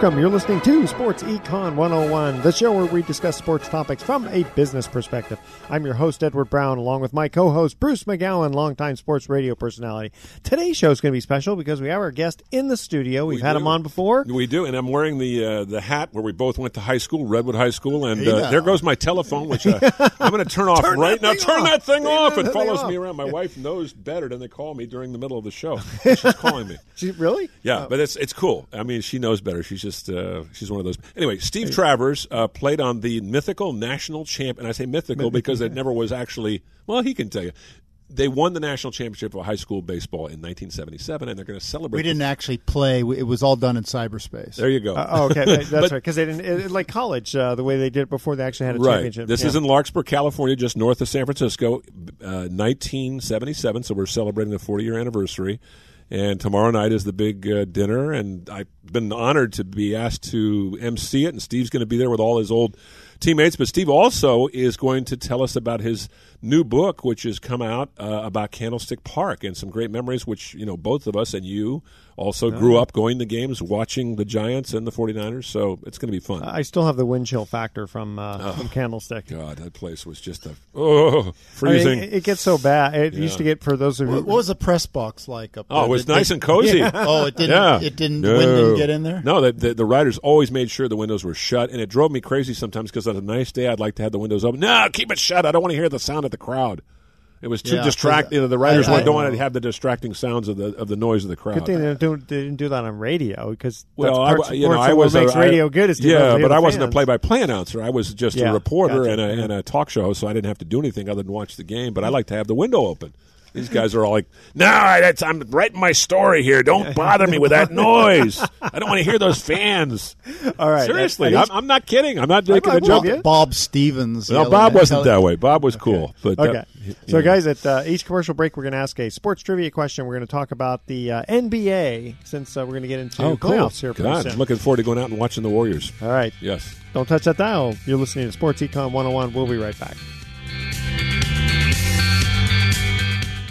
Welcome. You're listening to Sports Econ 101, the show where we discuss sports topics from a business perspective. I'm your host, Edward Brown, along with my co host, Bruce McGowan, longtime sports radio personality. Today's show is going to be special because we have our guest in the studio. We've We had do. him on before. We do, and I'm wearing the uh, the hat where we both went to high school, Redwood High School, and uh, there goes my telephone, which uh, I'm going to turn off Turn right now. Turn that thing Turn off! that It thing follows off. me around. My wife knows better than they call me during the middle of the show. She's calling me. She, really? Yeah, Oh. but it's it's cool. I mean, she knows better. She's just uh, she's one of those. Anyway, Steve Travers uh, played on the mythical national champ, and I say mythical because it never was actually. Well, he can tell you. They won the national championship of high school baseball in 1977, and they're going to celebrate. We didn't actually play. It was all done in cyberspace. There you go. Uh, oh, okay. That's But- right. Because they didn't, it, like college, uh, the way they did it before they actually had a right. championship. This Yeah. is in Larkspur, California, just north of San Francisco, uh, 1977. So we're celebrating the 40 year anniversary. And tomorrow night is the big uh, dinner, and I've been honored to be asked to MC it. And Steve's going to be there with all his old teammates. But Steve also is going to tell us about his new book, which has come out uh, about Candlestick Park and some great memories, which you know both of us and you also grew up going to games, watching the Giants and the 49ers. So it's going to be fun. I still have the wind chill factor from uh, Oh. from Candlestick. God, that place was just a oh I mean, freezing. it, it gets so bad. It used to get for those of you. What, what was the press box like up there? Oh, it was Did- nice did- and cozy. Oh, it didn't. Yeah. It didn't. No. Wind didn't get in there. No, the, the, the writers always made sure the windows were shut, and it drove me crazy sometimes because on a nice day I'd like to have the windows open. No, keep it shut. I don't want to hear the sound of the crowd. It was too Yeah, distracting. 'cause You know, the writers I- weren't I- don't want to have the distracting sounds of the of the noise of the crowd. Good thing they didn't, do, they didn't do that on radio because Well, I, you know, I was what a- makes I- radio good is to be able to yeah, but I wasn't a play-by-play announcer. I was just Yeah, a reporter gotcha. and, a, and a talk show host, so I didn't have to do anything other than watch the game. But I mm. like to have the window open. These guys are all like, "No, I- that's, I'm writing my story here. Don't bother me with that noise. I don't want to hear those fans." All right, Seriously, I'm, I'm not kidding. I'm not making I a believe joke. you. Bob Stevens. No, Bob wasn't that way. Bob was cool, but uh, Okay. you So, know. guys, at uh, each commercial break, we're going to ask a sports trivia question. We're going to talk about the uh, NBA since uh, we're going to get into oh, cool. playoffs here pretty God, soon. looking forward to going out and watching the Warriors. All right. Yes. Don't touch that dial. You're listening to Sports Econ 101. We'll be right back.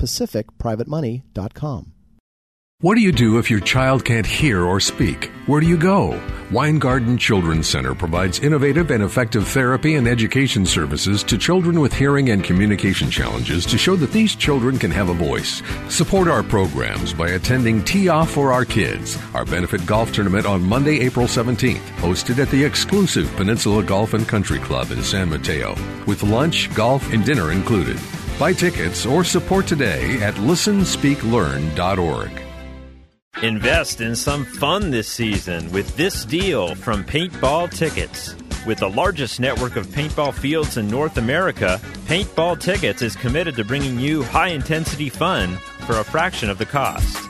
pacificprivatemoney.com. What do you do if your child can't hear or speak? Where do you go? Weingarten Children's Center provides innovative and effective therapy and education services to children with hearing and communication challenges to show that these children can have a voice. Support our programs by attending Tee Off for Our Kids, our benefit golf tournament on Monday, April 17th, hosted at the exclusive Peninsula Golf and Country Club in San Mateo, with lunch, golf, and dinner included. Buy tickets or support today at listenspeaklearn.org. Invest in some fun this season with this deal from Paintball Tickets. With the largest network of paintball fields in North America, Paintball Tickets is committed to bringing you high intensity fun for a fraction of the cost.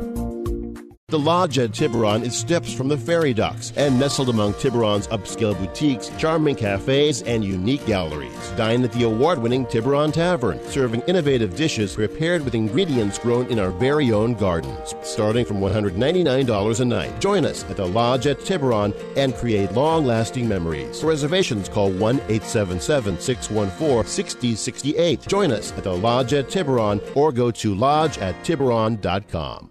The Lodge at Tiburon is steps from the ferry docks and nestled among Tiburon's upscale boutiques, charming cafes, and unique galleries. Dine at the award winning Tiburon Tavern, serving innovative dishes prepared with ingredients grown in our very own gardens, starting from $199 a night. Join us at the Lodge at Tiburon and create long lasting memories. For reservations, call 1 877 614 6068. Join us at the Lodge at Tiburon or go to lodge at tiburon.com.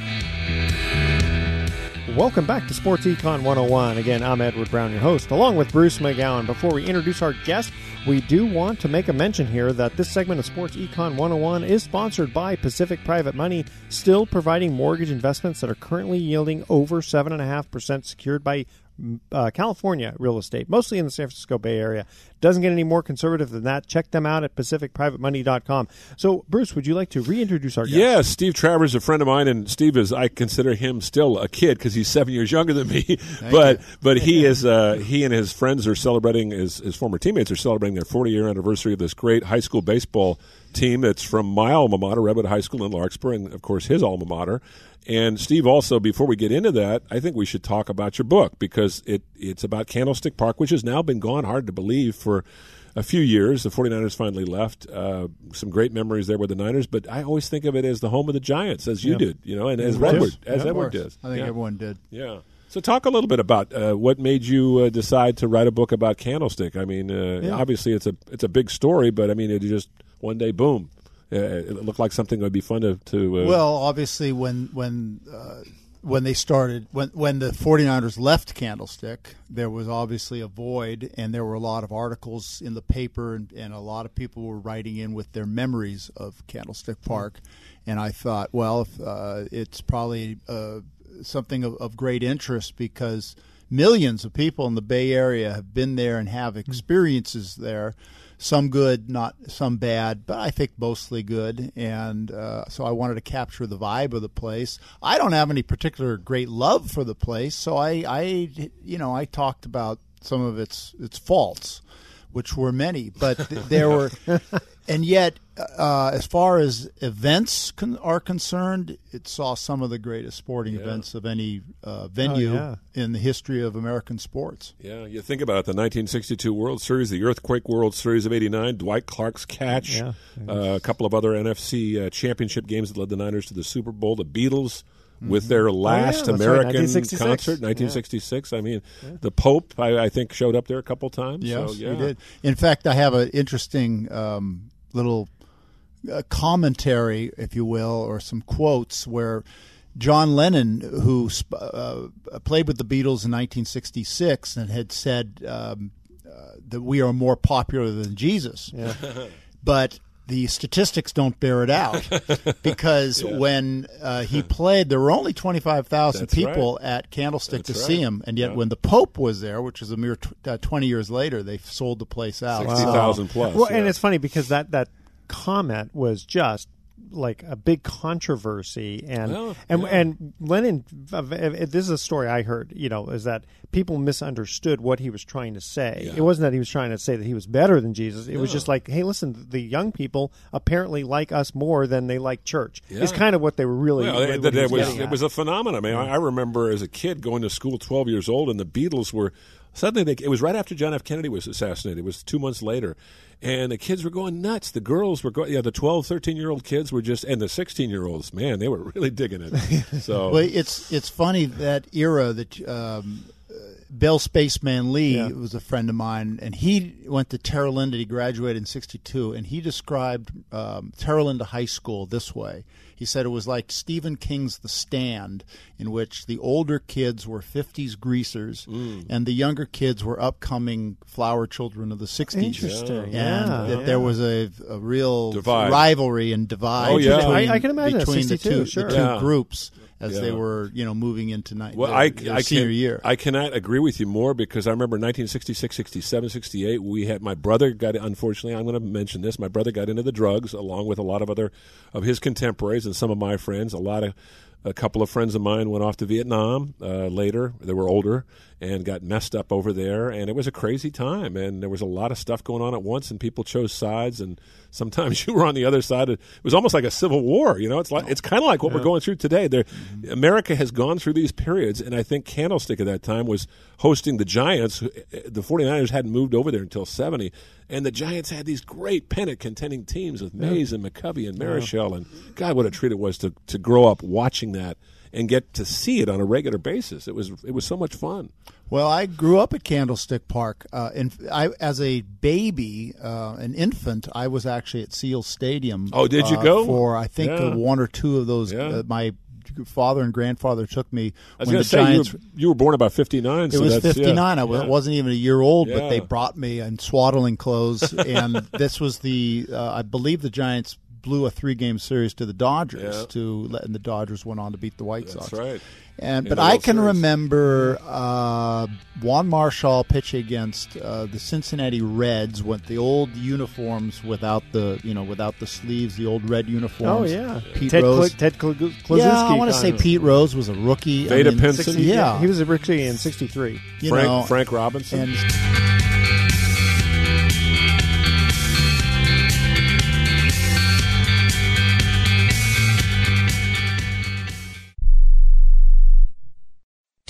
Welcome back to Sports Econ 101. Again, I'm Edward Brown, your host, along with Bruce McGowan. Before we introduce our guest, we do want to make a mention here that this segment of Sports Econ 101 is sponsored by Pacific Private Money, still providing mortgage investments that are currently yielding over 7.5% secured by uh, California real estate, mostly in the San Francisco Bay Area. Doesn't get any more conservative than that. Check them out at pacificprivatemoney.com. So, Bruce, would you like to reintroduce our guest? Yeah, Steve Travers, is a friend of mine, and Steve is I consider him still a kid because he's seven years younger than me. but you. but he is uh, he and his friends are celebrating his his former teammates are celebrating their 40 year anniversary of this great high school baseball team that's from my alma mater, Redwood High School in Larkspur, and of course his alma mater. And Steve, also before we get into that, I think we should talk about your book because it it's about Candlestick Park, which has now been gone hard to believe for a few years. The 49ers finally left. Uh, some great memories there with the Niners, but I always think of it as the home of the Giants, as you Yeah. did, you know, and as Redwood, as Yeah, Edward does. I think yeah. everyone did. Yeah. So talk a little bit about uh, what made you uh, decide to write a book about Candlestick. I mean, uh, obviously it's a it's a big story, but I mean, it just one day, boom, uh, it looked like something that would be fun to. to uh, Well, obviously, when when uh, when they started, when when the 49ers left Candlestick, there was obviously a void, and there were a lot of articles in the paper, and, and a lot of people were writing in with their memories of Candlestick Park. And I thought, well, if, uh, it's probably uh, something of, of great interest because millions of people in the Bay Area have been there and have experiences there. Some good, not some bad, but I think mostly good. And uh, so I wanted to capture the vibe of the place. I don't have any particular great love for the place, so I, I you know, I talked about some of its its faults, which were many, but th- there were, and yet, uh, as far as events con- are concerned, it saw some of the greatest sporting events of any uh, venue yeah. in the history of American sports. Yeah, you think about it. The 1962 World Series, the Earthquake World Series of '89, Dwight Clark's catch, Yeah. uh, a couple of other NFC uh, championship games that led the Niners to the Super Bowl. The Beatles with their last that's right, American 1966. concert, 1966. I mean, the Pope, I, I think, showed up there a couple times. Yes, so, yeah. he did. In fact, I have an interesting um, little uh, commentary, if you will, or some quotes where John Lennon, who sp- uh, played with the Beatles in 1966 and had said um, uh, that we are more popular than Jesus, but the statistics don't bear it out because when uh, he played, there were only 25,000 That's people at Candlestick That's to right. see him, and yet Yeah. when the Pope was there, which is a mere tw- uh, 20 years later, they sold the place out. 60,000 So- plus. Well, yeah. and it's funny because that that comment was just like a big controversy and Oh, and yeah. and Lennon uh, this is a story I heard you know is that people misunderstood what he was trying to say Yeah. it wasn't that he was trying to say that he was better than Jesus it was just like hey listen the young people apparently like us more than they like church Yeah. it's kind of what they were really Well, what it, it was it was a phenomenon. I mean, I, I remember as a kid going to school, twelve years old, and the Beatles were suddenly. They, it was right after John F. Kennedy was assassinated. It was two months later, and the kids were going nuts. The girls were going. Yeah, the 12, 13 year old kids were just, and the sixteen year olds, man, they were really digging it. So Well, it's it's funny that era that um, Bill Spaceman Lee Yeah. was a friend of mine, and he went to Terra Linda. He graduated in '62, and he described um, Terra Linda High School this way. He said it was like Stephen King's The Stand, in which the older kids were '50s greasers, Mm. and the younger kids were upcoming flower children of the '60s. Interesting. and Yeah, that yeah. there was a, a real Divide. rivalry and divide Oh, yeah. between, I- I can imagine between the 62, two, sure. the two Yeah. groups as they were, you know, moving into night, Well, their, I, their I senior can, year. I cannot agree with you more because I remember 1966, 67, 68. We had my brother got unfortunately. I'm going to mention this. My brother got into the drugs along with a lot of other of his contemporaries and some of my friends. A lot of a couple of friends of mine went off to Vietnam uh, later. They were older and got messed up over there, and it was a crazy time. And there was a lot of stuff going on at once, and people chose sides. And sometimes you were on the other side. It was almost like a civil war. You know, it's like it's kind of like what we're going through today. There, America has gone through these periods, and I think Candlestick at that time was hosting the Giants. The 49ers hadn't moved over there until 70, and the Giants had these great pennant contending teams with Mays and McCovey and Marichal. And God, what a treat it was to, to grow up watching that and get to see it on a regular basis. It was it was so much fun. Well, I grew up at Candlestick Park. Uh, and I, as a baby, uh, an infant, I was actually at Seal Stadium. Oh, did you uh, go? for? I think Yeah. one or two of those. Yeah. Uh, my father and grandfather took me I was when the say Giants. you were, you were born about 59. It so was that's- yeah, 59. I yeah. wasn't even a year old, but they brought me in swaddling clothes. and this was the, uh, I believe the Giants blew a three game series to the Dodgers Yeah. to let, and the Dodgers went on to beat the White That's Sox. right. And In but I can Series. remember uh, Juan Marichal pitch against uh, the Cincinnati Reds with the old uniforms without the you know without the sleeves, the old red uniforms. oh yeah Pete Ted Rose. Kli- Ted Kli- Kluszewski yeah, I want to say Pete Rose was a rookie. I Vada mean, Pinson? 60 Yeah, he was a rookie in '63 Frank, know, Frank Robinson. and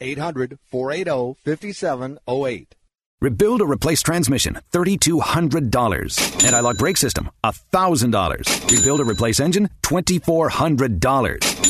800 480 5708. Rebuild or replace transmission, $3,200. Anti-lock brake system, $1,000. Rebuild or replace engine, $2,400.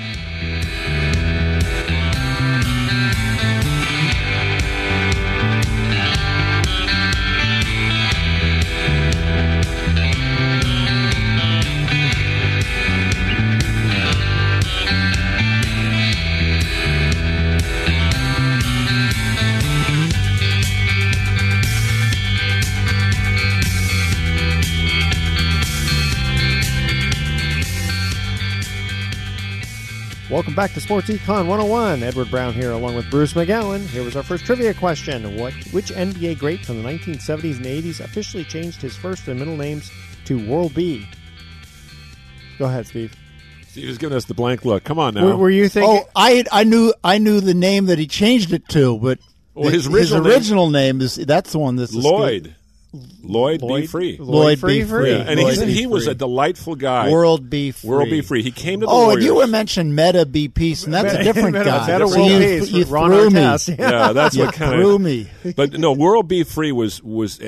Welcome back to Sports Econ 101. Edward Brown here, along with Bruce McGowan. Here was our first trivia question: What which NBA great from the 1970s and 80s officially changed his first and middle names to World B? Go ahead, Steve. Steve is giving us the blank look. Come on now. Were, were you thinking? Oh, I I knew I knew the name that he changed it to, but Well, his original his original name, is that's the one that's Lloyd. Lloyd, Lloyd- B. Free. Lloyd B. Free. Yeah, and Lloyd he's, he was a delightful guy. World B. Free. World B. Free. He came to the Oh, Warriors. and you were mentioned Metta B. Peace, and that's a different Metta- guy. Metta So World you, Peace you with Ron threw me. Yeah, that's what kind threw of. me. But no, World B. Free was was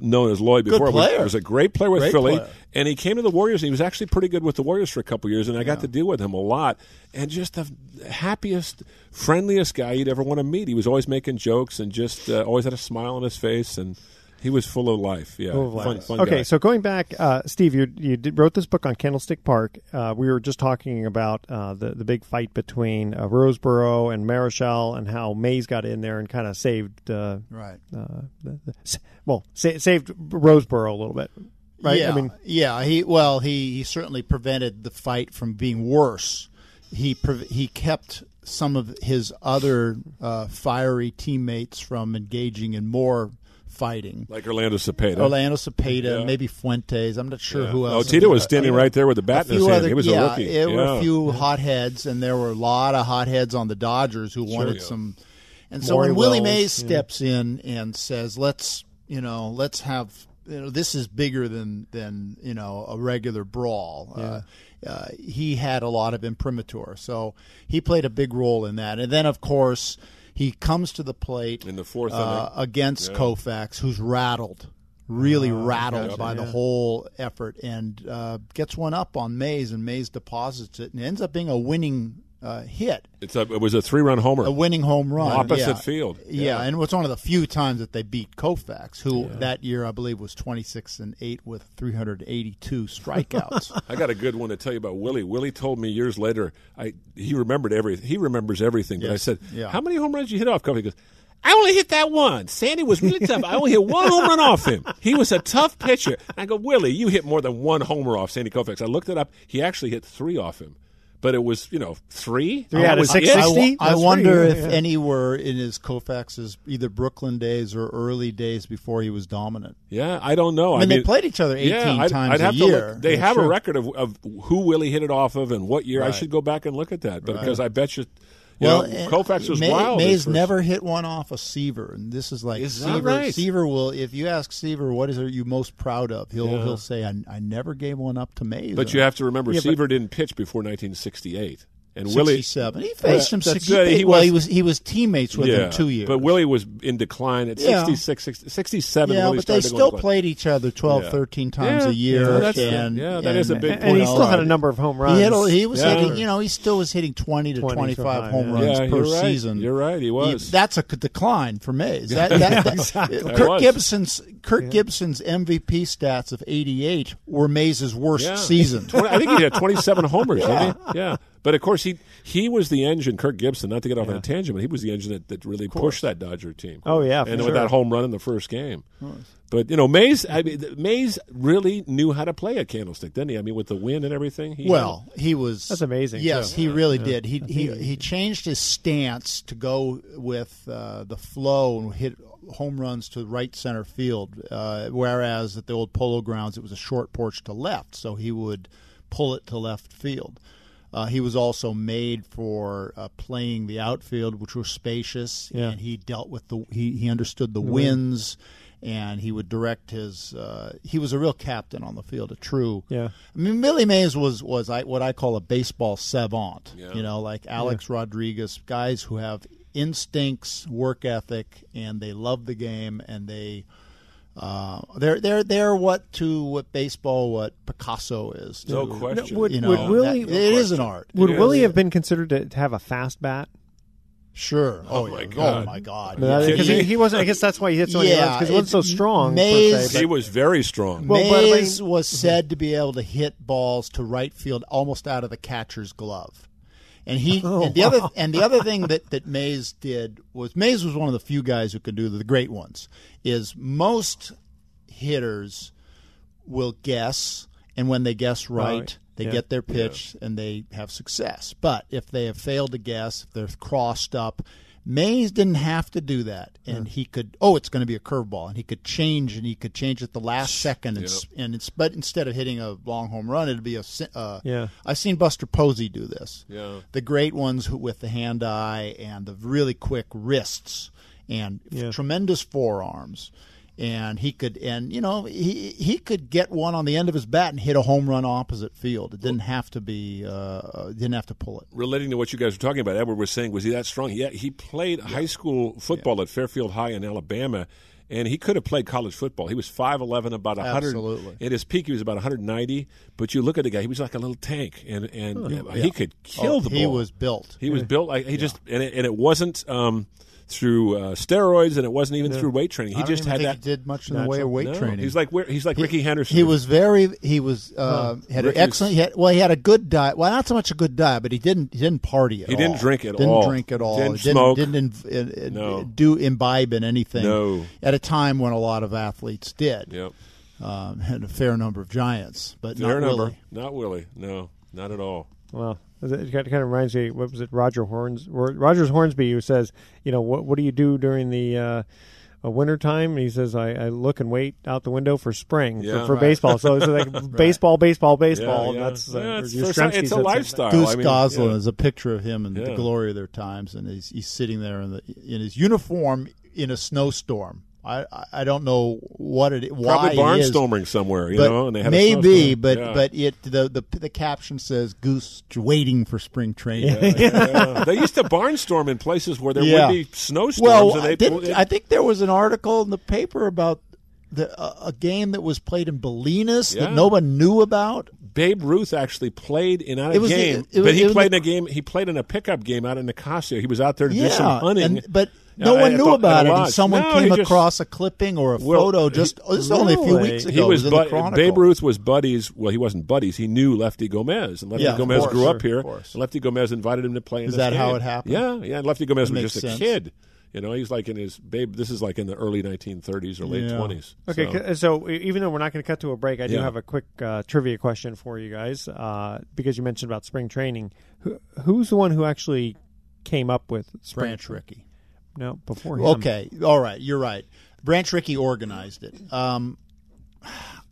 known as Lloyd Good before. player. Was a great player with Great Philly, player. and he came to the Warriors. and He was actually pretty good with the Warriors for a couple years, and I got to deal with him a lot. And just the happiest, friendliest guy you'd ever want to meet. He was always making jokes and just uh, always had a smile on his face, and he was full of life. Yeah, Full of life. fun okay, guy. so going back, uh, Steve, you you did, wrote this book on Candlestick Park. Uh, we were just talking about uh, the the big fight between uh, Roseboro and Marichal, and how Mays got in there and kind of saved, uh, Right. Uh, the, the, well, sa- saved Roseboro a little bit, right? Yeah, I mean, yeah. He well, he, he certainly prevented the fight from being worse. He pre- he kept some of his other uh, fiery teammates from engaging in more fighting. like Orlando Cepeda. Orlando Cepeda, Yeah. maybe Fuentes. I'm not sure Yeah. who Oh, else. Tito was standing right there with the bat a in his hand. other- He was a yeah, rookie. There were a few hotheads, and there were a lot of hotheads on the Dodgers who wanted yeah. some. And so Maury when Willie Wells, Mays yeah. steps in and says, "Let's, you know, let's have." You know, this is bigger than than you know a regular brawl. Uh, uh, he had a lot of imprimatur, so he played a big role in that. And then, of course, he comes to the plate In the fourth uh, inning. against Yeah. Koufax, who's rattled, really rattled gotcha, by the whole effort, and uh, gets one up on Mays, and Mays deposits it, and it ends up being a winning uh, hit, It's a, it was a three-run homer. a winning home run, Opposite yeah. field. Yeah. Yeah. and it was one of the few times that they beat Koufax, who that year I believe was twenty six and eight with three hundred eighty two strikeouts. I got a good one to tell you about Willie. Willie told me years later. I he remembered everything. He remembers everything. But I said, Yeah. "How many home runs did you hit off?" Kobe He goes, "I only hit that one. Sandy was really tough. I only hit one home run off him. He was a tough pitcher." I go, "Willie, you hit more than one homer off Sandy Koufax." I looked it up. He actually hit three off him, but it was you know three. Three That out of was six. I, I wonder pretty if yeah. any were in his Koufax's either Brooklyn days or early days before he was dominant. Yeah, I don't know. I mean, they played each other 18 yeah, I'd, times I'd a year. To look. They Yeah, have a record of, of who Willie hit it off of and what year. I should go back and look at that. But because I bet you, you Well, know, eh, Koufax was May, wild. Mays never hit one off a Seaver, and this is like Is Seaver. right? Seaver will, if you ask Seaver, what is are you most proud of? He'll Yeah. he'll say, I, I never gave one up to Mays. But you have to remember, Yeah, but- Seaver didn't pitch before 1968, and Willie. 67. He faced him That's 60. good. He well, was- he was he was teammates with yeah, him two years. but Willie was in decline at Yeah. 66, 60 67. yeah, Willie but they started to go in still decline. played each other 12, Yeah. 13 times Yeah, a year. yeah, that's- and, yeah, that and, is a big and, and he point. still had a number of home runs. He, hit, a- he was Yeah. hitting, you know, he still was hitting 20 to 20, 25 home yeah. runs Yeah, per you're right. season. You're right, he was. that's a decline for Mays. That, that, that- That Kirk was. Gibson's Kirk Gibson's MVP stats of 88 were Mays' worst Yeah. season. 20 I think he had 27 homers, didn't he? Yeah. But of course, he he was the engine. Kirk Gibson, not to get off on a tangent, but he was the engine that, that really pushed that Dodger team. Oh, yeah, for and sure. with that home run in the first game. But you know, Mays. I mean, Mays really knew how to play a candlestick, didn't he? I mean, with the wind and everything. He Well, he was. That's amazing, Yes, too. he really Yeah. did. He he he changed his stance to go with uh, the flow and hit home runs to right center field. Uh, whereas at the old Polo Grounds, it was a short porch to left, so he would pull it to left field. Uh, he was also made for uh, playing the outfield, which was spacious, Yeah. and he dealt with the he, he understood the The wind. winds, and he would direct his. Uh, he was a real captain on the field, a true. Yeah. I mean, Willie Mays was was I, what I call a baseball savant. Yeah. You know, like Alex Rodriguez, guys who have instincts, work ethic, and they love the game, and they. Uh, they're they're they're what to what baseball what Picasso is. To, No question. Would, You know, would Willie? that- it is an art. Would It Willie is. have been considered to, to have a fast bat? Sure. Oh, my yeah. God. Oh my God. Because Yeah. he, he wasn't. I guess that's why he hit so many Yeah, runs because he wasn't so strong. Mays- se, he was very strong. Well, but I Mays mean- was said to be able to hit balls to right field almost out of the catcher's glove. And he Oh, and the other and the other thing that, that Mays did was Mays was one of the few guys who could do the great ones. Is most hitters will guess, and when they guess right, Right. they Yeah. get their pitch and they have success. But if they have failed to guess, if they're crossed up, Mays didn't have to do that, and he could. Oh, it's going to be a curveball, and he could change, and he could change at the last second, and, s and it's. But instead of hitting a long home run, it'd be a. Uh, Yeah. I've seen Buster Posey do this. Yeah. the great ones who, with the hand eye and the really quick wrists and Yeah. tremendous forearms. And he could, and you know, he he could get one on the end of his bat and hit a home run opposite field. It didn't have to be, uh, didn't have to pull it. relating to what you guys were talking about, Edward was saying, was he that strong? Yeah, he played high school football at Fairfield High in Alabama, and he could have played college football. He was 5'11", about 100. Absolutely. At his peak, he was about 190, but you look at the guy, he was like a little tank, and, and Oh, he could kill Oh, the ball. he was built. He was built like, he just, and it, and it wasn't um, through uh, steroids, and it wasn't even through weight training. He I don't just even had think that. he did much in the way of weight No, training. He's like, where- he's like Rickey Henderson. He was very. He was uh, had Rickey an excellent. He had, well, he had a good diet. Well, not so much a good diet, but he didn't. He didn't party at He all. didn't drink at all. didn't drink at all. Didn't He smoke. Didn't, didn't inv- uh, No. do imbibe in anything. No. At a time when a lot of athletes did. Yep. Um, had a fair number of giants, but Fair not number. Willie. Not Willie. No, not at all. Well, it kind of reminds me. What was it? Roger Horns, Rogers Hornsby, who says, you know, what what do you do during the uh, uh, winter time? And he says, I, I look and wait out the window for spring Yeah. for, for Right. baseball. So it's like baseball, baseball, baseball. Yeah, yeah. that's uh, it's your for some- Yastrzemski it's a lifestyle. Goose I mean, Goslin yeah. is a picture of him and Yeah. the glory of their times, and he's, he's sitting there in the in his uniform in a snowstorm. I I- I don't know what it why Probably is. barnstorming somewhere, you know, and they had maybe, but Yeah. but it the, the the caption says Goose waiting for spring training. Yeah. they used to barnstorm in places where there Yeah. would be snowstorms. Well, and they, didn't, it- I think there was an article in the paper about the, a, a game that was played in Bolinas Yeah. that no one knew about. Babe Ruth actually played in a It the- game, it was- but he it played the- in a game. He played in a pickup game out in Nicasio. He was out there to do some hunting, and- but no Uh, one knew the- about it. And someone No, came just- across a clipping or a Well, photo just he- this is only a few weeks ago. He was, was Chronicle. Babe Ruth was buddies. Well, he wasn't buddies. He knew Lefty Gomez, and Lefty Yeah, Gomez course, grew up here. Lefty Gomez invited him to play. In Is that how it happened? Yeah, yeah. Lefty Gomez That was just a kid. You know, he's like in his babe. This is like in the early 1930s or late Yeah. 20s. Okay, So- so e- even though we're not going to cut to a break, I do Yeah. have a quick uh, trivia question for you guys uh, because you mentioned about spring training. Who, who's the one who actually came up with spring Branch Rickey. No, before him. Okay, all right, you're right. Branch Rickey organized it. Um,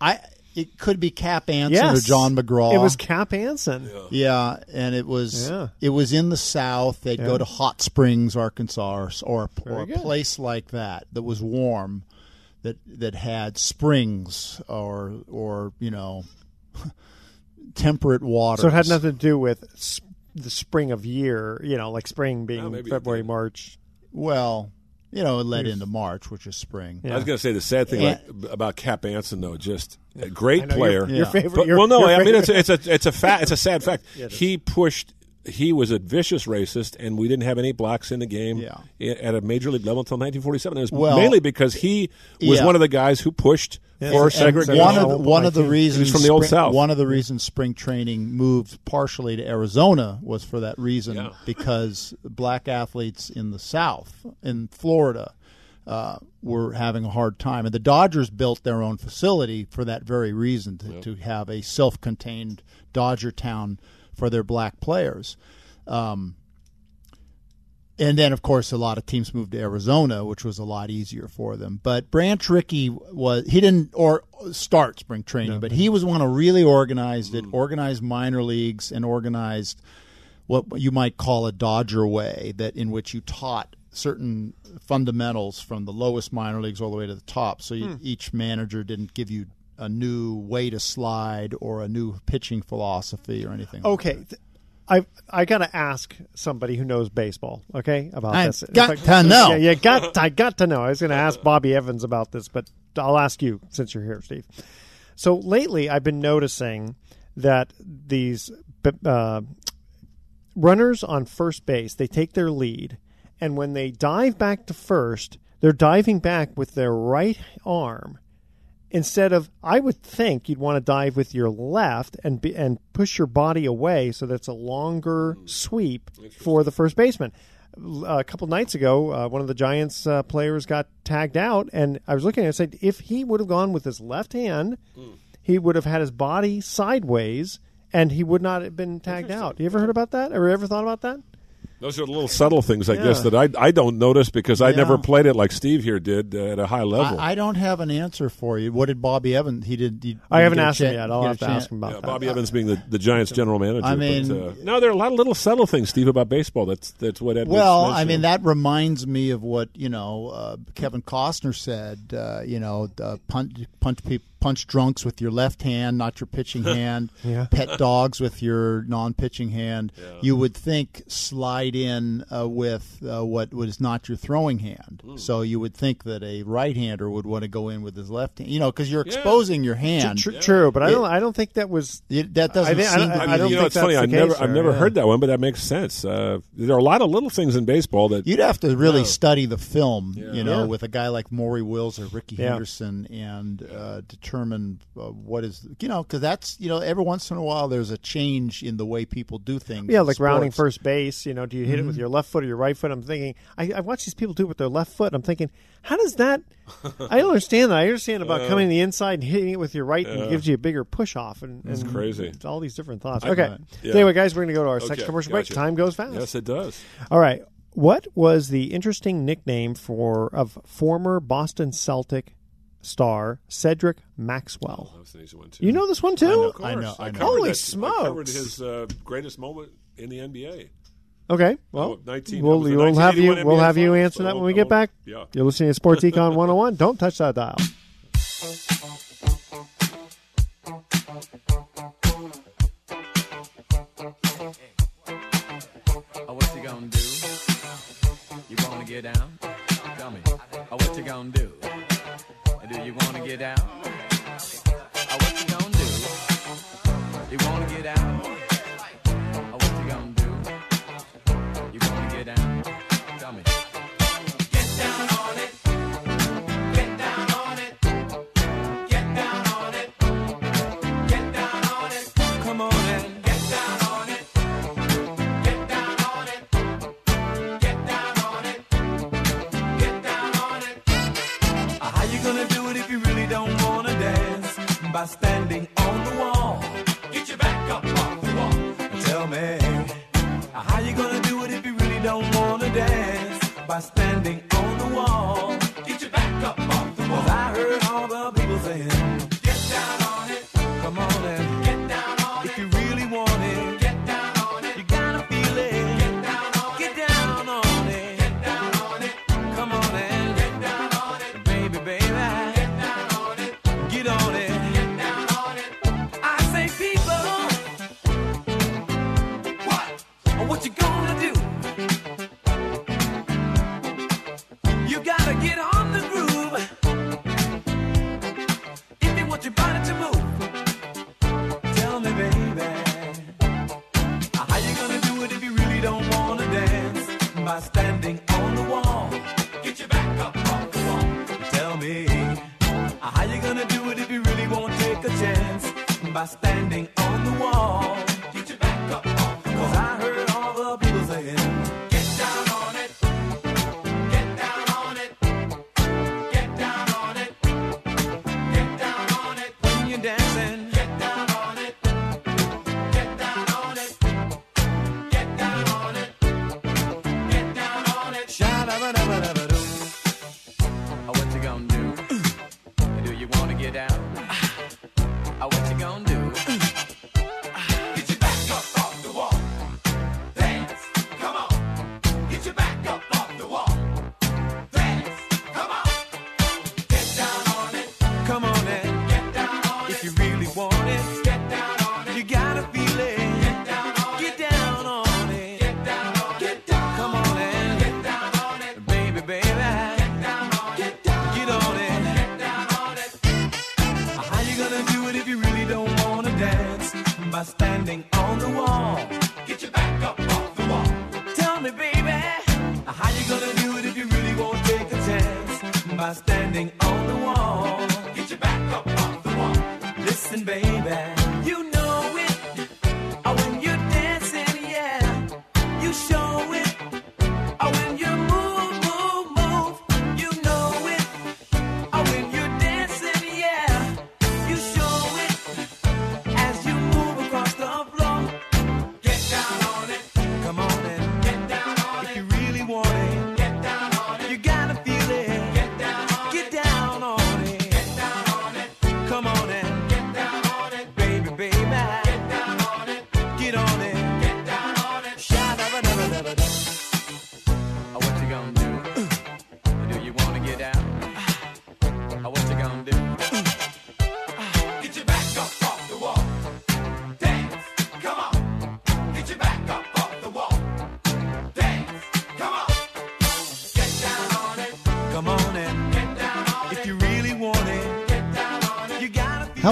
I it could be Cap Anson Yes. or John McGraw. It was Cap Anson. Yeah, and it was Yeah. it was in the South. They'd Yeah. go to Hot Springs, Arkansas, or, or, a place like that that was warm, that that had springs or or you know temperate water. So it had nothing to do with s- the spring of year, you know, like spring being Oh, February, March. Well, you know, it led into March, which is spring. I was going to say the sad thing Yeah. about, about Cap Anson, though, just a great know, player. your- your favorite- But- your- well, no, I mean it's a, it's a it's a fact. It's a sad fact. Yeah, it is. he pushed he was a vicious racist, and we didn't have any blacks in the game Yeah. at a major league level until 1947. It was Well, mainly because he was yeah. one of the guys who pushed for And segregation. One of the, one of the reasons from the old spring- South. One of the reasons spring training moved partially to Arizona was for that reason because black athletes in the South, in Florida, uh, were having a hard time, and the Dodgers built their own facility for that very reason to, to have a self-contained Dodger town for their black players. Um, and then, of course, a lot of teams moved to Arizona, which was a lot easier for them. But Branch Rickey was he didn't or start spring training, but he was one who really organized it, organized minor leagues, and organized what you might call a Dodger way, that in which you taught certain fundamentals from the lowest minor leagues all the way to the top. So you, Hmm. each manager didn't give you a new way to slide or a new pitching philosophy or anything. like Okay. th- I I gotta ask somebody who knows baseball, okay, about I this. got I- to know. Yeah, you got I got to know. I was going to ask Bobby Evans about this, but I'll ask you since you're here, Steve. So lately, I've been noticing that these uh, runners on first base they take their lead, and when they dive back to first, they're diving back with their right arm instead of I would think you'd want to dive with your left and be, and push your body away so that's a longer sweep for the first baseman. A couple nights ago, uh, one of the Giants uh, players got tagged out, and I was looking at it and said if he would have gone with his left hand, he would have had his body sideways, and he would not have been tagged out. You ever heard about that? Or ever thought about that? Those are little subtle things, I Yeah. guess, that I I don't notice because I Yeah. never played it like Steve here did uh, at a high level. I, I don't have an answer for you. What did Bobby Evans? He did. He, I did haven't asked him yet. I'll have to ask him about Yeah, that. Bobby Evans being the, the Giants general manager. I mean- but, uh, no, there are a lot of little subtle things, Steve, about baseball. That's that's what Edwards Well, mentioned. I mean that reminds me of what you know uh, Kevin Costner said. Uh, you know, uh, punch punch peop punch drunks with your left hand, not your pitching hand. Yeah. Pet dogs with your non-pitching hand. You would think slide in uh, with uh, what was not your throwing hand. Hmm. So you would think that a right-hander would want to go in with his left hand. You know, because you're exposing your hand. Tr- True, but I don't. I don't think that was. It, that doesn't I think- I seem don't- to I don't the- you know, think it's funny. I the never, case I've never yeah. heard that one, but that makes sense. Uh, there are a lot of little things in baseball that You'd have to really No. study the film, you know, Yeah. with a guy like Maury Wills or Rickey Yeah. Henderson, and uh, determine uh, what is, you know, because that's, you know, every once in a while there's a change in the way people do things. Yeah, in like rounding first base. You know, do you hit it Mm-hmm. with your left foot or your right foot? I'm thinking. I, I watch these people do it with their left foot. I'm thinking, how does that? I don't understand that. I understand about coming to the inside and hitting it with your right and gives you a bigger push off. And, That's and crazy. it's all these different thoughts. I- Okay. Right. So Yeah. anyway, guys, we're going to go to our Okay, second commercial break. Time goes fast. yes, it does. All right. What was the interesting nickname for of former Boston Celtic star Cedric Maxwell? That was an easy one too. You know this one too? Of I know, course. I know. covered Holy that- I covered his uh, greatest moment in the NBA. Okay. Well, Oh, 19 we'll, that was the we'll have you 1981 we'll have you NBA answer that when we get back. yeah. You're listening to Sports Econ 101. Don't touch that dial. Oh, what you gonna do? You wanna get down? You down?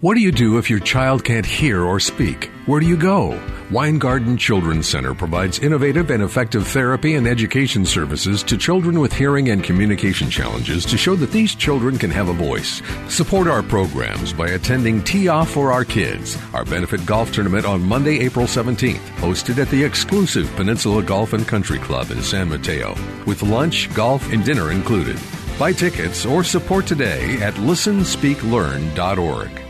What do you do if your child can't hear or speak? Where do you go? Weingarten Children's Center provides innovative and effective therapy and education services to children with hearing and communication challenges to show that these children can have a voice. Support our programs by attending Tee Off for Our Kids, our benefit golf tournament on Monday, April 17th, hosted at the exclusive Peninsula Golf and Country Club in San Mateo, with lunch, golf, and dinner included. Buy tickets or support today at listenspeaklearn.org.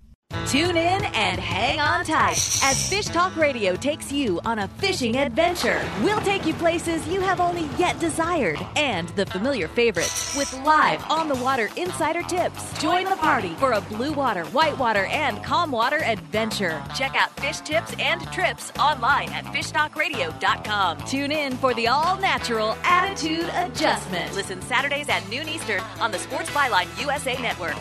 Tune in and hang on tight as Fish Talk Radio takes you on a fishing adventure. We'll take you places you have only yet desired and the familiar favorites with live on the water insider tips. Join the party for a blue water, white water, and calm water adventure. Check out fish tips and trips online at fishtalkradio.com. Tune in for the all natural attitude adjustment. Listen Saturdays at noon Eastern on the Sports Byline USA Network.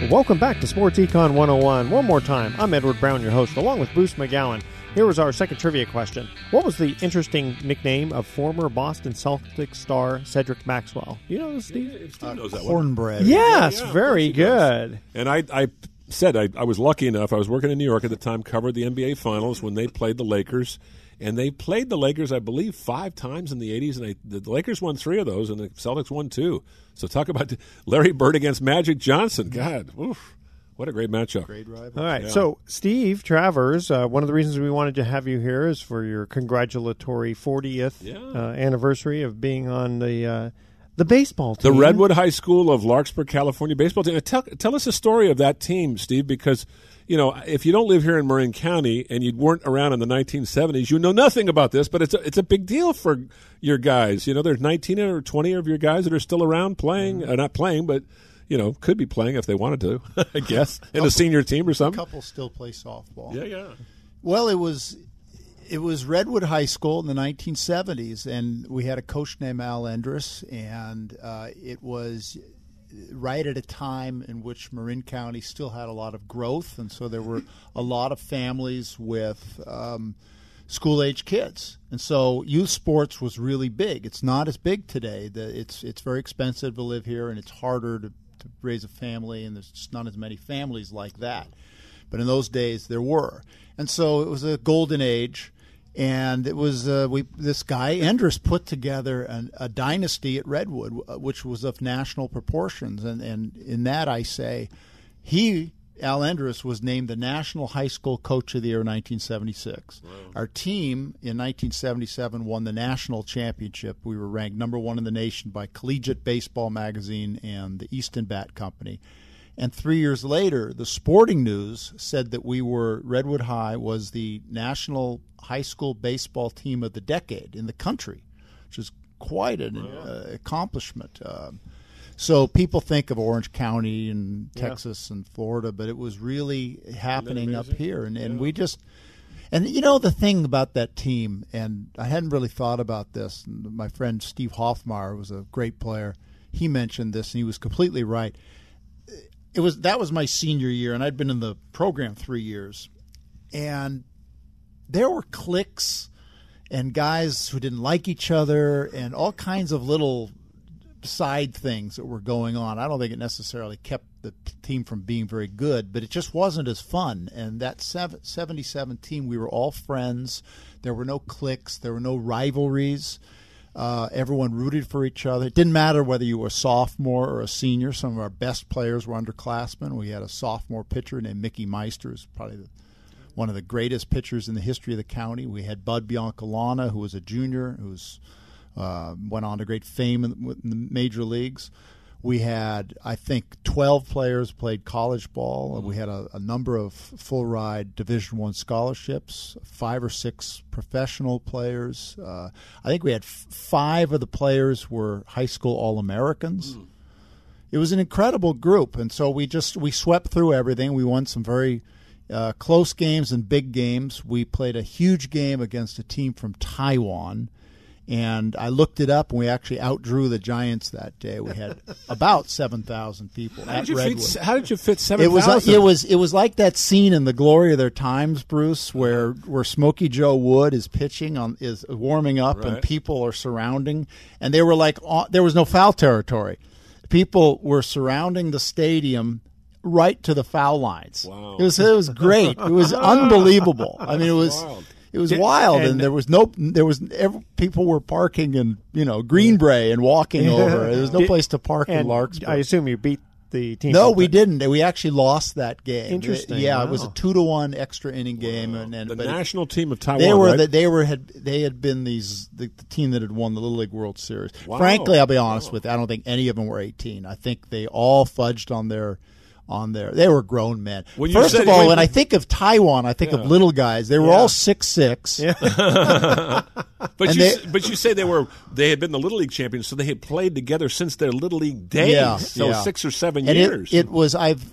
Mm. Welcome back to Sports Econ 101. One more time, I'm Edward Brown, your host, along with Bruce McGowan. Here was our second trivia question. What was the interesting nickname of former Boston Celtics star Cedric Maxwell? You know this, Steve? Steve knows that one. Cornbread. Yes, Yeah, of very course he does. good. And I, I said I, I was lucky enough. I was working in New York at the time, covered the NBA Finals when they played the Lakers, and they played the Lakers, I believe, five times in the '80s, and they, the Lakers won three of those, and the Celtics won two. So talk about Larry Bird against Magic Johnson. God, oof, what a great matchup! Great rival. All right, Yeah. so Steve Travers, uh, one of the reasons we wanted to have you here is for your congratulatory 40th Yeah. uh, anniversary of being on the uh, the baseball team, The. Redwood High School of Larkspur, California baseball team. Tell, tell us the story of that team, Steve, because you know, if you don't live here in Marin County and you weren't around in the 1970s, you know nothing about this. But it's a, it's a big deal for your guys. You know, there's 19 or 20 of your guys that are still around playing, uh, not playing, but you know, could be playing if they wanted to. I guess in a senior team or something. A couple still play softball. Yeah, yeah. Well, it was it was Redwood High School in the 1970s, and we had a coach named Al Endress, and uh, it was right at a time in which Marin County still had a lot of growth, and so there were a lot of families with um, school age kids, and so youth sports was really big. It's not as big today. The, it's it's very expensive to live here, and it's harder to, to raise a family, and there's just not as many families like that. But in those days, there were, and so it was a golden age. And it was uh, we this guy Endress put together an, a dynasty at Redwood, uh, which was of national proportions, and and in that I say, he Al Endress was named the National High School Coach of the Year in 1976. Our team in 1977 won the national championship. We were ranked number one in the nation by Collegiate Baseball Magazine and the Easton Bat Company. And three years later, the Sporting News said that we were Redwood High was the national high school baseball team of the decade in the country, which is quite an uh, accomplishment. Um, so people think of Orange County and Yeah. Texas and Florida, but it was really happening up here, and, and we just. And you know the thing about that team, and I hadn't really thought about this. My friend Steve Hoffmeyer was a great player. He mentioned this, and he was completely right it was that was my senior year, and I'd been in the program three years, and there were cliques and guys who didn't like each other, and all kinds of little side things that were going on. I don't think it necessarily kept the team from being very good, but it just wasn't as fun. And that seven, 77 team, we were all friends. There were no cliques, there were no rivalries. Uh, everyone rooted for each other. It didn't matter whether you were a sophomore or a senior. Some of our best players were underclassmen. We had a sophomore pitcher named Mickey Meister, who's probably the, one of the greatest pitchers in the history of the county. We had Bud Biancalana, who was a junior, who's uh, went on to great fame in, in the major leagues. We had, I think, 12 players played college ball. We had a, a number of full ride Division One scholarships, five or six professional players. Uh, I think we had f- five of the players were high school All Americans. It was an incredible group, and so we just we swept through everything. We won some very uh, close games and big games. We played a huge game against a team from Taiwan. And I looked it up, and we actually outdrew the Giants that day. We had about seven thousand people How at did you fit- Redwood. how did you fit It was 7,000? it was it was like that scene in the glory of their times, Bruce, where where Smokey Joe Wood is pitching on is warming up, and people are surrounding, and they were like there was no foul territory. People were surrounding the stadium right to the foul lines. Wow. It was it was great. It was unbelievable. I mean, it was it was wild, and, and- there was no there was every, people were parking in you know Greenbrae and walking over. There was no Did- place to park in Larkspur. I assume you beat the team. No, we didn't. We actually lost that game. Interesting. Yeah, it was a two to one extra inning game, and, and The but it- national team of Taiwan. They were right? the, they were had they had been these the, the team that had won the Little League World Series. Wow. Frankly, I'll be honest with you. I don't think any of them were eighteen. I think they all fudged on their on there. They were grown men. When First of all, when- I think of Taiwan, I think Yeah. of little guys. They were Yeah. all six six. Yeah. but And you they- but you say they were they had been the little league champions, so they had played together since their little league days. Yeah, so six or seven and years. It, it was I've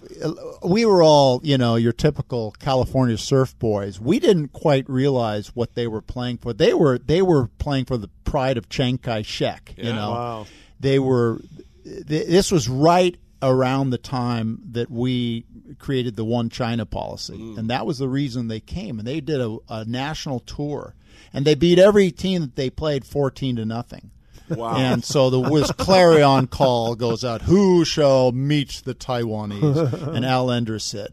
we were all you know your typical California surf boys. We didn't quite realize what they were playing for. They were they were playing for the pride of Chiang Kai Shek. You know, Wow. they were. This was right around the time that we created the One China policy, Mm. and that was the reason they came. And they did a, a national tour, and they beat every team that they played fourteen to nothing. Wow. And so the this clarion call goes out: Who shall meet the Taiwanese? And Al Ender said,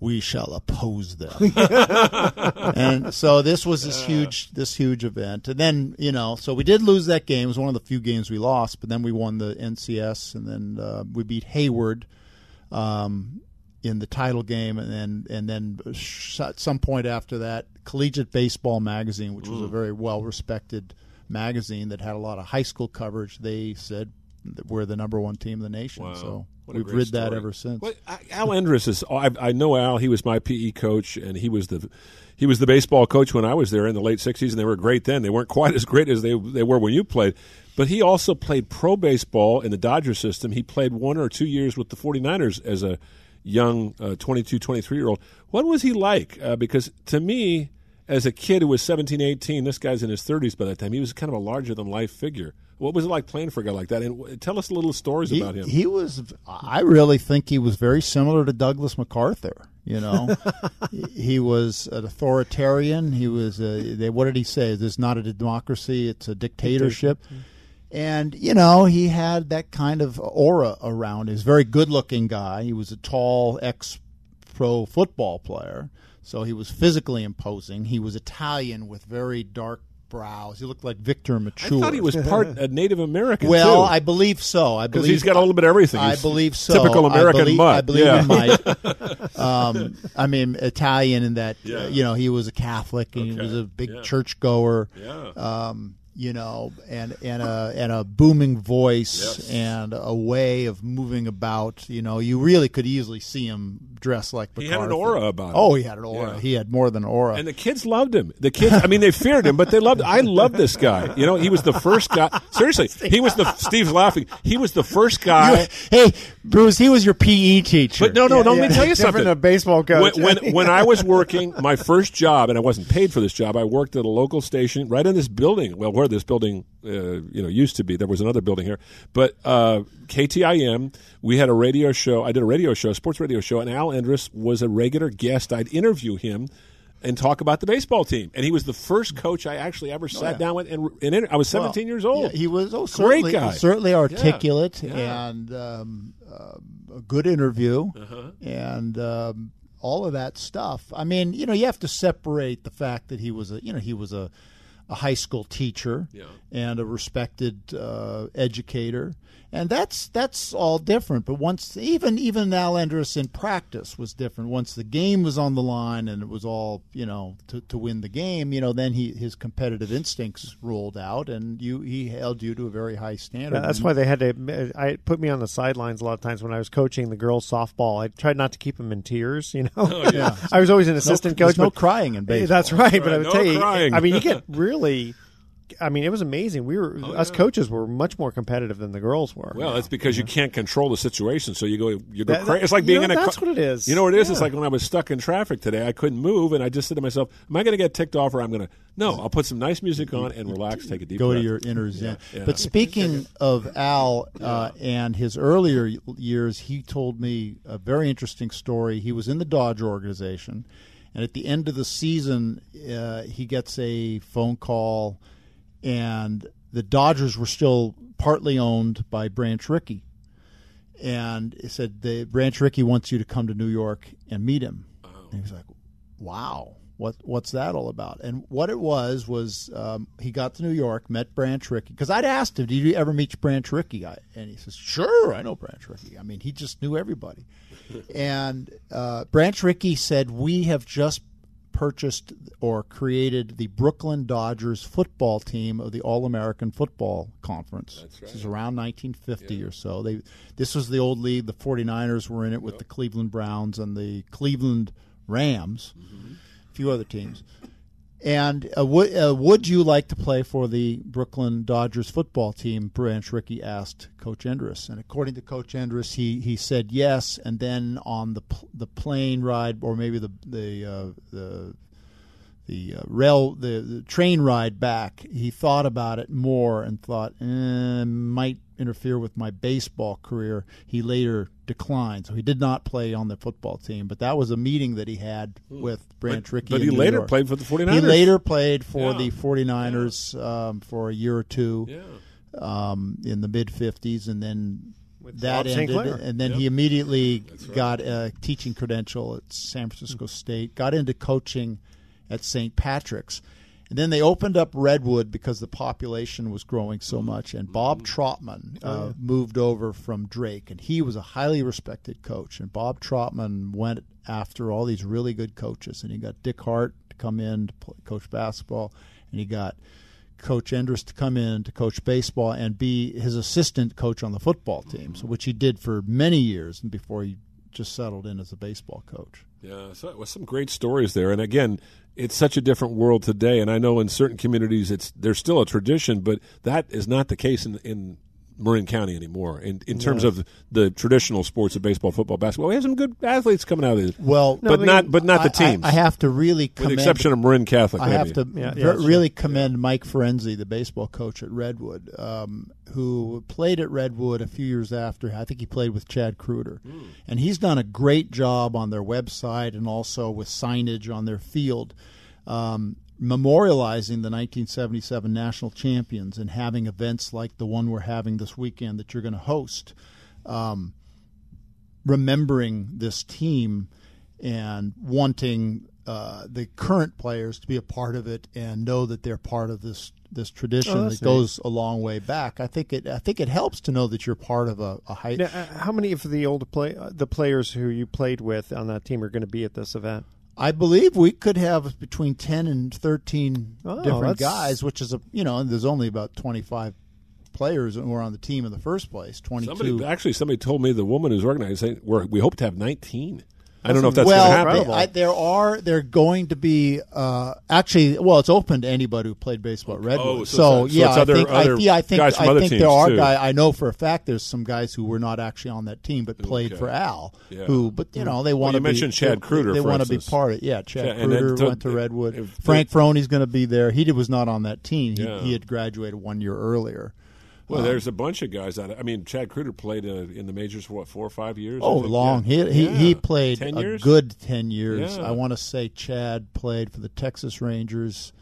"We shall oppose them." and so this was this huge this huge event. And then you know, so we did lose that game. It was one of the few games we lost, but then we won the NCS, and then uh, we beat Hayward. Um, in the title game, and then and then at some point after that, Collegiate Baseball Magazine, which was a very well respected magazine that had a lot of high school coverage, they said that we're the number one team in the nation. So What a we've great rid that ever since. Well, Al Endress is. I, I know Al. He was my PE coach, and he was the he was the baseball coach when I was there in the late '60s, and they were great then. They weren't quite as great as they they were when you played. But he also played pro baseball in the Dodger system. He played one or two years with the 49ers as a young uh, 22, 23 year old. What was he like? Uh, because to me, as a kid who was 17, 18, this guy's in his 30s by that time, he was kind of a larger than life figure. What was it like playing for a guy like that? And tell us a little stories he, about him. he was. I really think he was very similar to Douglas MacArthur. You know, he was an authoritarian. He was. A, they, what did he say? This is not a democracy; it's a dictatorship. And you know, he had that kind of aura around. He was a very good-looking guy. He was a tall ex-pro football player, so he was physically imposing. He was Italian with very dark brows. He looked like Victor I Mature. thought he was part uh, Native American. Well, too. I believe so. I believe he's got a little bit of everything. I believe so. typical American I believe, mutt. I believe Yeah. he might. um, I mean, Italian in that uh, you know he was a Catholic and he was a big churchgoer. Yeah. Um, you know, and and a and a booming voice and a way of moving about. You know, you really could easily see him dressed like He had an aura about him. Oh, he had an aura. Yeah. He had more than an aura. And the kids loved him. The kids, I mean, they feared him, but they loved. I love this guy. You know, he was the first guy. Seriously, he was the. Steve's laughing. He was the first guy. You- hey, Bruce, he was your PE teacher. But no, no, no. Let me tell you something. a baseball coach. When, when when I was working my first job, and I wasn't paid for this job, I worked at a local station right in this building. Well, where this building, uh, you know, used to be. There was another building here, but uh, KTIM. We had a radio show. I did a radio show, a sports radio show, and Al Endress was a regular guest. I'd interview him. And talk about the baseball team, and he was the first coach I actually ever sat Oh, yeah. down with. And, and inter- I was Well, 17 years old. yeah, he was oh, great certainly, guy, certainly articulate Yeah. and um, uh, a good interview, Uh-huh. and um, all of that stuff. I mean, you know, you have to separate the fact that he was a, you know, he was a, a high school teacher Yeah. and a respected uh, educator. And that's that's all different. But once even even Al Endress in practice was different. Once the game was on the line and it was all you know to, to win the game, you know, then he his competitive instincts rolled out, and you he held you to a very high standard. Yeah, that's why they had to. I put me on the sidelines a lot of times when I was coaching the girls softball. I tried not to keep them in tears. You know, Oh, yeah. I was always an assistant no- coach. no but- crying in baseball. That's right. But I would no tell you, crying. I mean, you get really. I mean, it was amazing. We were us coaches were much more competitive than the girls were. Well, that's because you can't control the situation, so you go you go That- crazy. It's like you being know, in a. that's car- what it is. You know what it is? It's like when I was stuck in traffic today. I couldn't move, and I just said to myself, "Am I going to get ticked off, or I'm going to?" No, I'll put some nice music on and relax, take a deep breath. go breath. to your inner zen. Yeah, yeah. But speaking of Al uh, and his earlier years, he told me a very interesting story. He was in the Dodge organization, and at the end of the season, uh, he gets a phone call, and the Dodgers were still partly owned by Branch Rickey, and he said the Branch Rickey wants you to come to New York and meet him. And he was like, "Wow." What what's that all about? And what it was was um, he got to New York, met Branch Rickey because I'd asked him, "Did you ever meet Branch Rickey?" I, and he says, "Sure, I know Branch Rickey. I mean, he just knew everybody." and uh, Branch Rickey said, "We have just purchased or created the Brooklyn Dodgers football team of the All American Football Conference. That's This is around 1950 or so. They this was the old league. The 49ers were in it with the Cleveland Browns and the Cleveland Rams, mm-hmm. a few other teams. And uh, would, uh, would you like to play for the Brooklyn Dodgers football team? Branch Rickey asked Coach Endress, and according to Coach Endress, he, he said yes. And then on the pl- the plane ride, or maybe the the uh, the the uh, rail the, the train ride back, he thought about it more and thought eh, might interfere with my baseball career. He later declined, so he did not play on the football team. But that was a meeting that he had with Branch Rickey. but in he New later York. played for the 49ers. He later played for Yeah. the 49ers um, for a year or two Yeah. um, in the mid 50s, and then With that Bob ended. And then Yep. he immediately got a teaching credential at San Francisco State, got into coaching at St. Patrick's. And then they opened up Redwood because the population was growing so much. And Bob Trotman uh, moved over from Drake, and he was a highly respected coach. And Bob Trotman went after all these really good coaches, and he got Dick Hart to come in to play, coach basketball, and he got Coach Endress to come in to coach baseball and be his assistant coach on the football team, so which he did for many years before he just settled in as a baseball coach. Yeah, so it was some great stories there. And again, it's such a different world today. And I know in certain communities, it's there's still a tradition, but that is not the case in in Marin County anymore. In in terms Yeah. of the traditional sports of baseball, football, basketball, we have some good athletes coming out of it. Well, but not but not the I- I- teams. I, have to really with commend, the exception of Marin Catholic. I have to maybe. ver- yeah, sure. really commend Mike Ferenzi, the baseball coach at Redwood, um, who played at Redwood a few years after. I think he played with Chad Kreuter, and he's done a great job on their website and also with signage on their field. Um, memorializing the 1977 national champions and having events like the one we're having this weekend that you're going to host. Um, remembering this team and wanting uh, the current players to be a part of it and know that they're part of this this tradition Oh, that goes a long way back. I think it I think it helps to know that you're part of a, a high. Now, uh, how many of the older play uh, the players who you played with on that team are going to be at this event? I believe we could have between ten and thirteen Oh, different that's- guys, which is a you know, and there's only about twenty five players who are on the team in the first place. Twenty two. Somebody actually somebody told me the woman who's organizing we're, we hope to have 19. I don't know if that's well, going to happen. I, there are they're going to be uh, actually well, it's open to anybody who played baseball at Redwood. Oh, so so, so yeah, it's I other- think other I, yeah, I think guys from I other think teams, there are too. guys. I know for a fact there's some guys who were not actually on that team but played Okay. for Al. Yeah. Who, but you know, they Well, want to you be. mentioned Chad Kreuter, They, want to be part of. It. Yeah, Chad Kreuter to- went to Redwood. if- Frank Froni's going to be there. He did, was not on that team. He, Yeah. he had graduated one year earlier. Well, Um, there's a bunch of guys out. I mean, Chad Kreuter played uh, in the majors for what four or five years. Oh, long. Yeah. He he, Yeah. he played 10 a good ten years. Yeah. I want to say Chad played for the Texas Rangers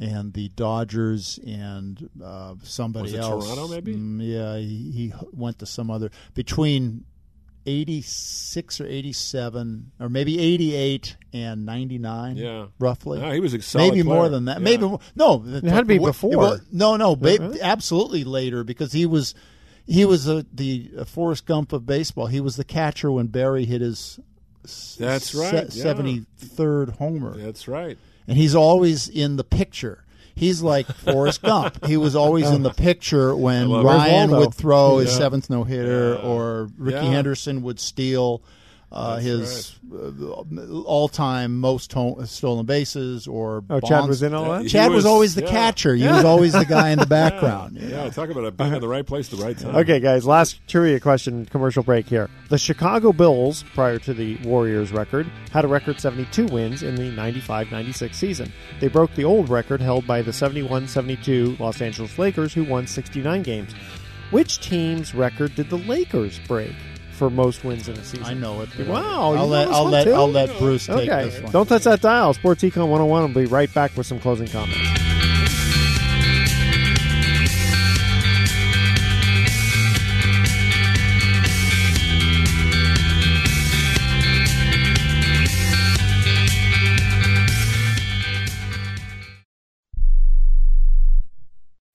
and the Dodgers and uh, somebody Was it else. Toronto, maybe? Mm, yeah, he, he went to some other between. 86 or 87 or maybe 88 and 99 Yeah. roughly No, he was a solid maybe more than that Yeah. maybe no It had to be what- before. well, no no ba- Really? absolutely later because he was he was a, the uh, Forrest Gump of baseball. He was the catcher when Barry hit his That's right, yeah. seventy third homer, That's right. and he's always in the picture. He's like Forrest Gump. He was always in the picture when Ryan Where's would throw his Yeah. seventh no hitter, or Rickey Yeah. Henderson would steal uh, That's his uh, all time most home, stolen bases, or Oh, Chad was in all that? He Chad was, was- always the yeah. catcher. He was always the guy in the background. Yeah, talk about being in the right place at the right time. Okay, guys, last trivia question, commercial break here. The Chicago Bulls, prior to the Warriors record, had a record 72 wins in the 95 96 season. They broke the old record held by the 71 72 Los Angeles Lakers, who won 69 games. Which team's record did the Lakers break for most wins in a season? I know it. but Wow, you I'll know let this I'll let too? I'll let Bruce take Okay, this one. don't touch that dial. Sports Econ 101 will be right back with some closing comments.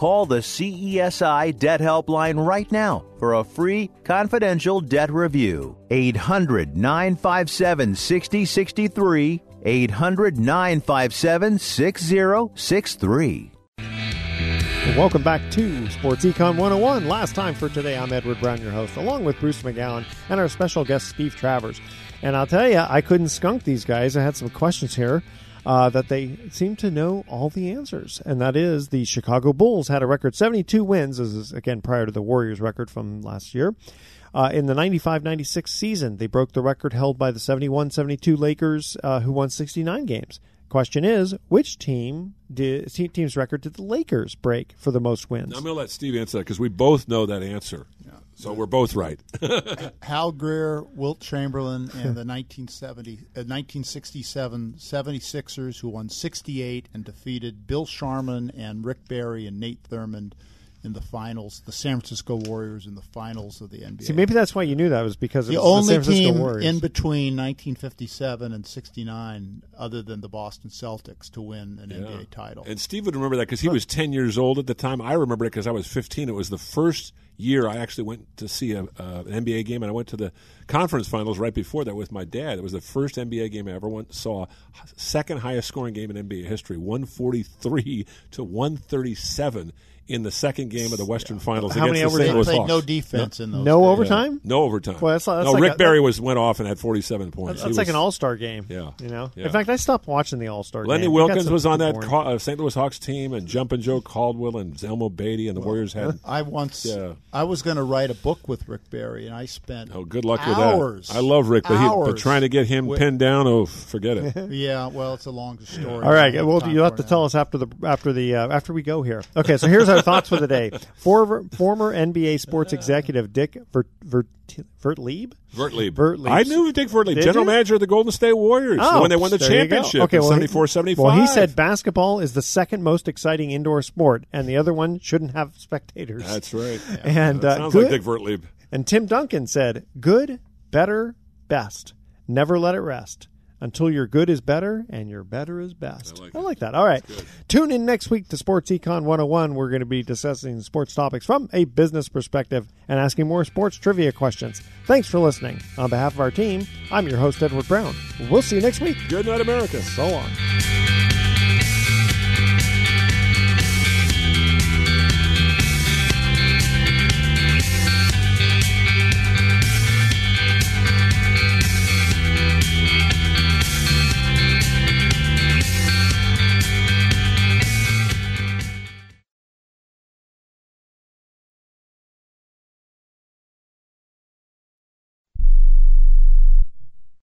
Call the CESI Debt Helpline right now for a free confidential debt review. 800 957 6063. 800 957 6063. Welcome back to Sports Econ 101. Last time for today, I'm Edward Brown, your host, along with Bruce McGowan and our special guest, Steve Travers. And I'll tell you, I couldn't skunk these guys. I had some questions here uh, that they seem to know all the answers. And that is the Chicago Bulls had a record 72 wins, this is again prior to the Warriors record from last year. Uh, in the 95 96 season, they broke the record held by the 71 72 Lakers, uh, who won 69 games. Question is, which team did team's record did the Lakers break for the most wins? I'm going to let Steve answer that because we both know that answer. So we're both right. Hal Greer, Wilt Chamberlain, and the 1970, uh, 1967 76ers, who won 68 and defeated Bill Sharman and Rick Barry and Nate Thurmond in the finals. The San Francisco Warriors in the finals of the NBA. See, maybe that's why you knew that was because the it was only the San Francisco team Warriors. in between 1957 and 69, other than the Boston Celtics, to win an NBA title. And Steve would remember that because he was 10 years old at the time. I remember it because I was 15. It was the first year I actually went to see a, uh, an NBA game, and I went to the conference finals right before that with my dad. It was the first NBA game I ever went saw. Second highest scoring game in NBA history, 143 to 137 in the second game of the Western Finals How against many the St. Louis Hawks. no defense in those No days. overtime? No overtime. Well, that's- that's no, like Rick a- Barry was went off and had 47 points. That's, He that's like was- an All Star game. Yeah, you know. Yeah. In fact, I stopped watching the All Star. Lenny game. It got Wilkens was on that. Ca- uh, St. Louis Hawks team, and Jumpin' Joe Caldwell and Zelmo Beatty, and the Warriors had. I once Yeah. I was going to write a book with Rick Barry, and I spent Oh, good luck hours. with that. I love Rick, but, he, but trying to get him with- pinned down, oh, forget it. yeah, well, it's a long story. All right. Well, you'll have to tell us after the after the uh, after we go here. Okay. So here's our thoughts for the day. Former former NBA sports executive Dick Vert, Vert, Vertlieb. Vertlieb. Vertlieb. I knew Dick Vertlieb, Did general you? manager of the Golden State Warriors Oh, when they won the there you go. championship Okay, in well, he- 74 75. Well, he said basketball is the second most exciting indoor sport, and the other one shouldn't have spectators. That's right. And That uh, sounds good, like Dick Vertlieb. And Tim Duncan said, "Good, better, best. Never let it rest." Until your good is better and your better is best. I like, that. All right. Tune in next week to Sports Econ 101. We're going to be discussing sports topics from a business perspective and asking more sports trivia questions. Thanks for listening. On behalf of our team, I'm your host, Edward Brown. We'll see you next week. Good night, America. So long.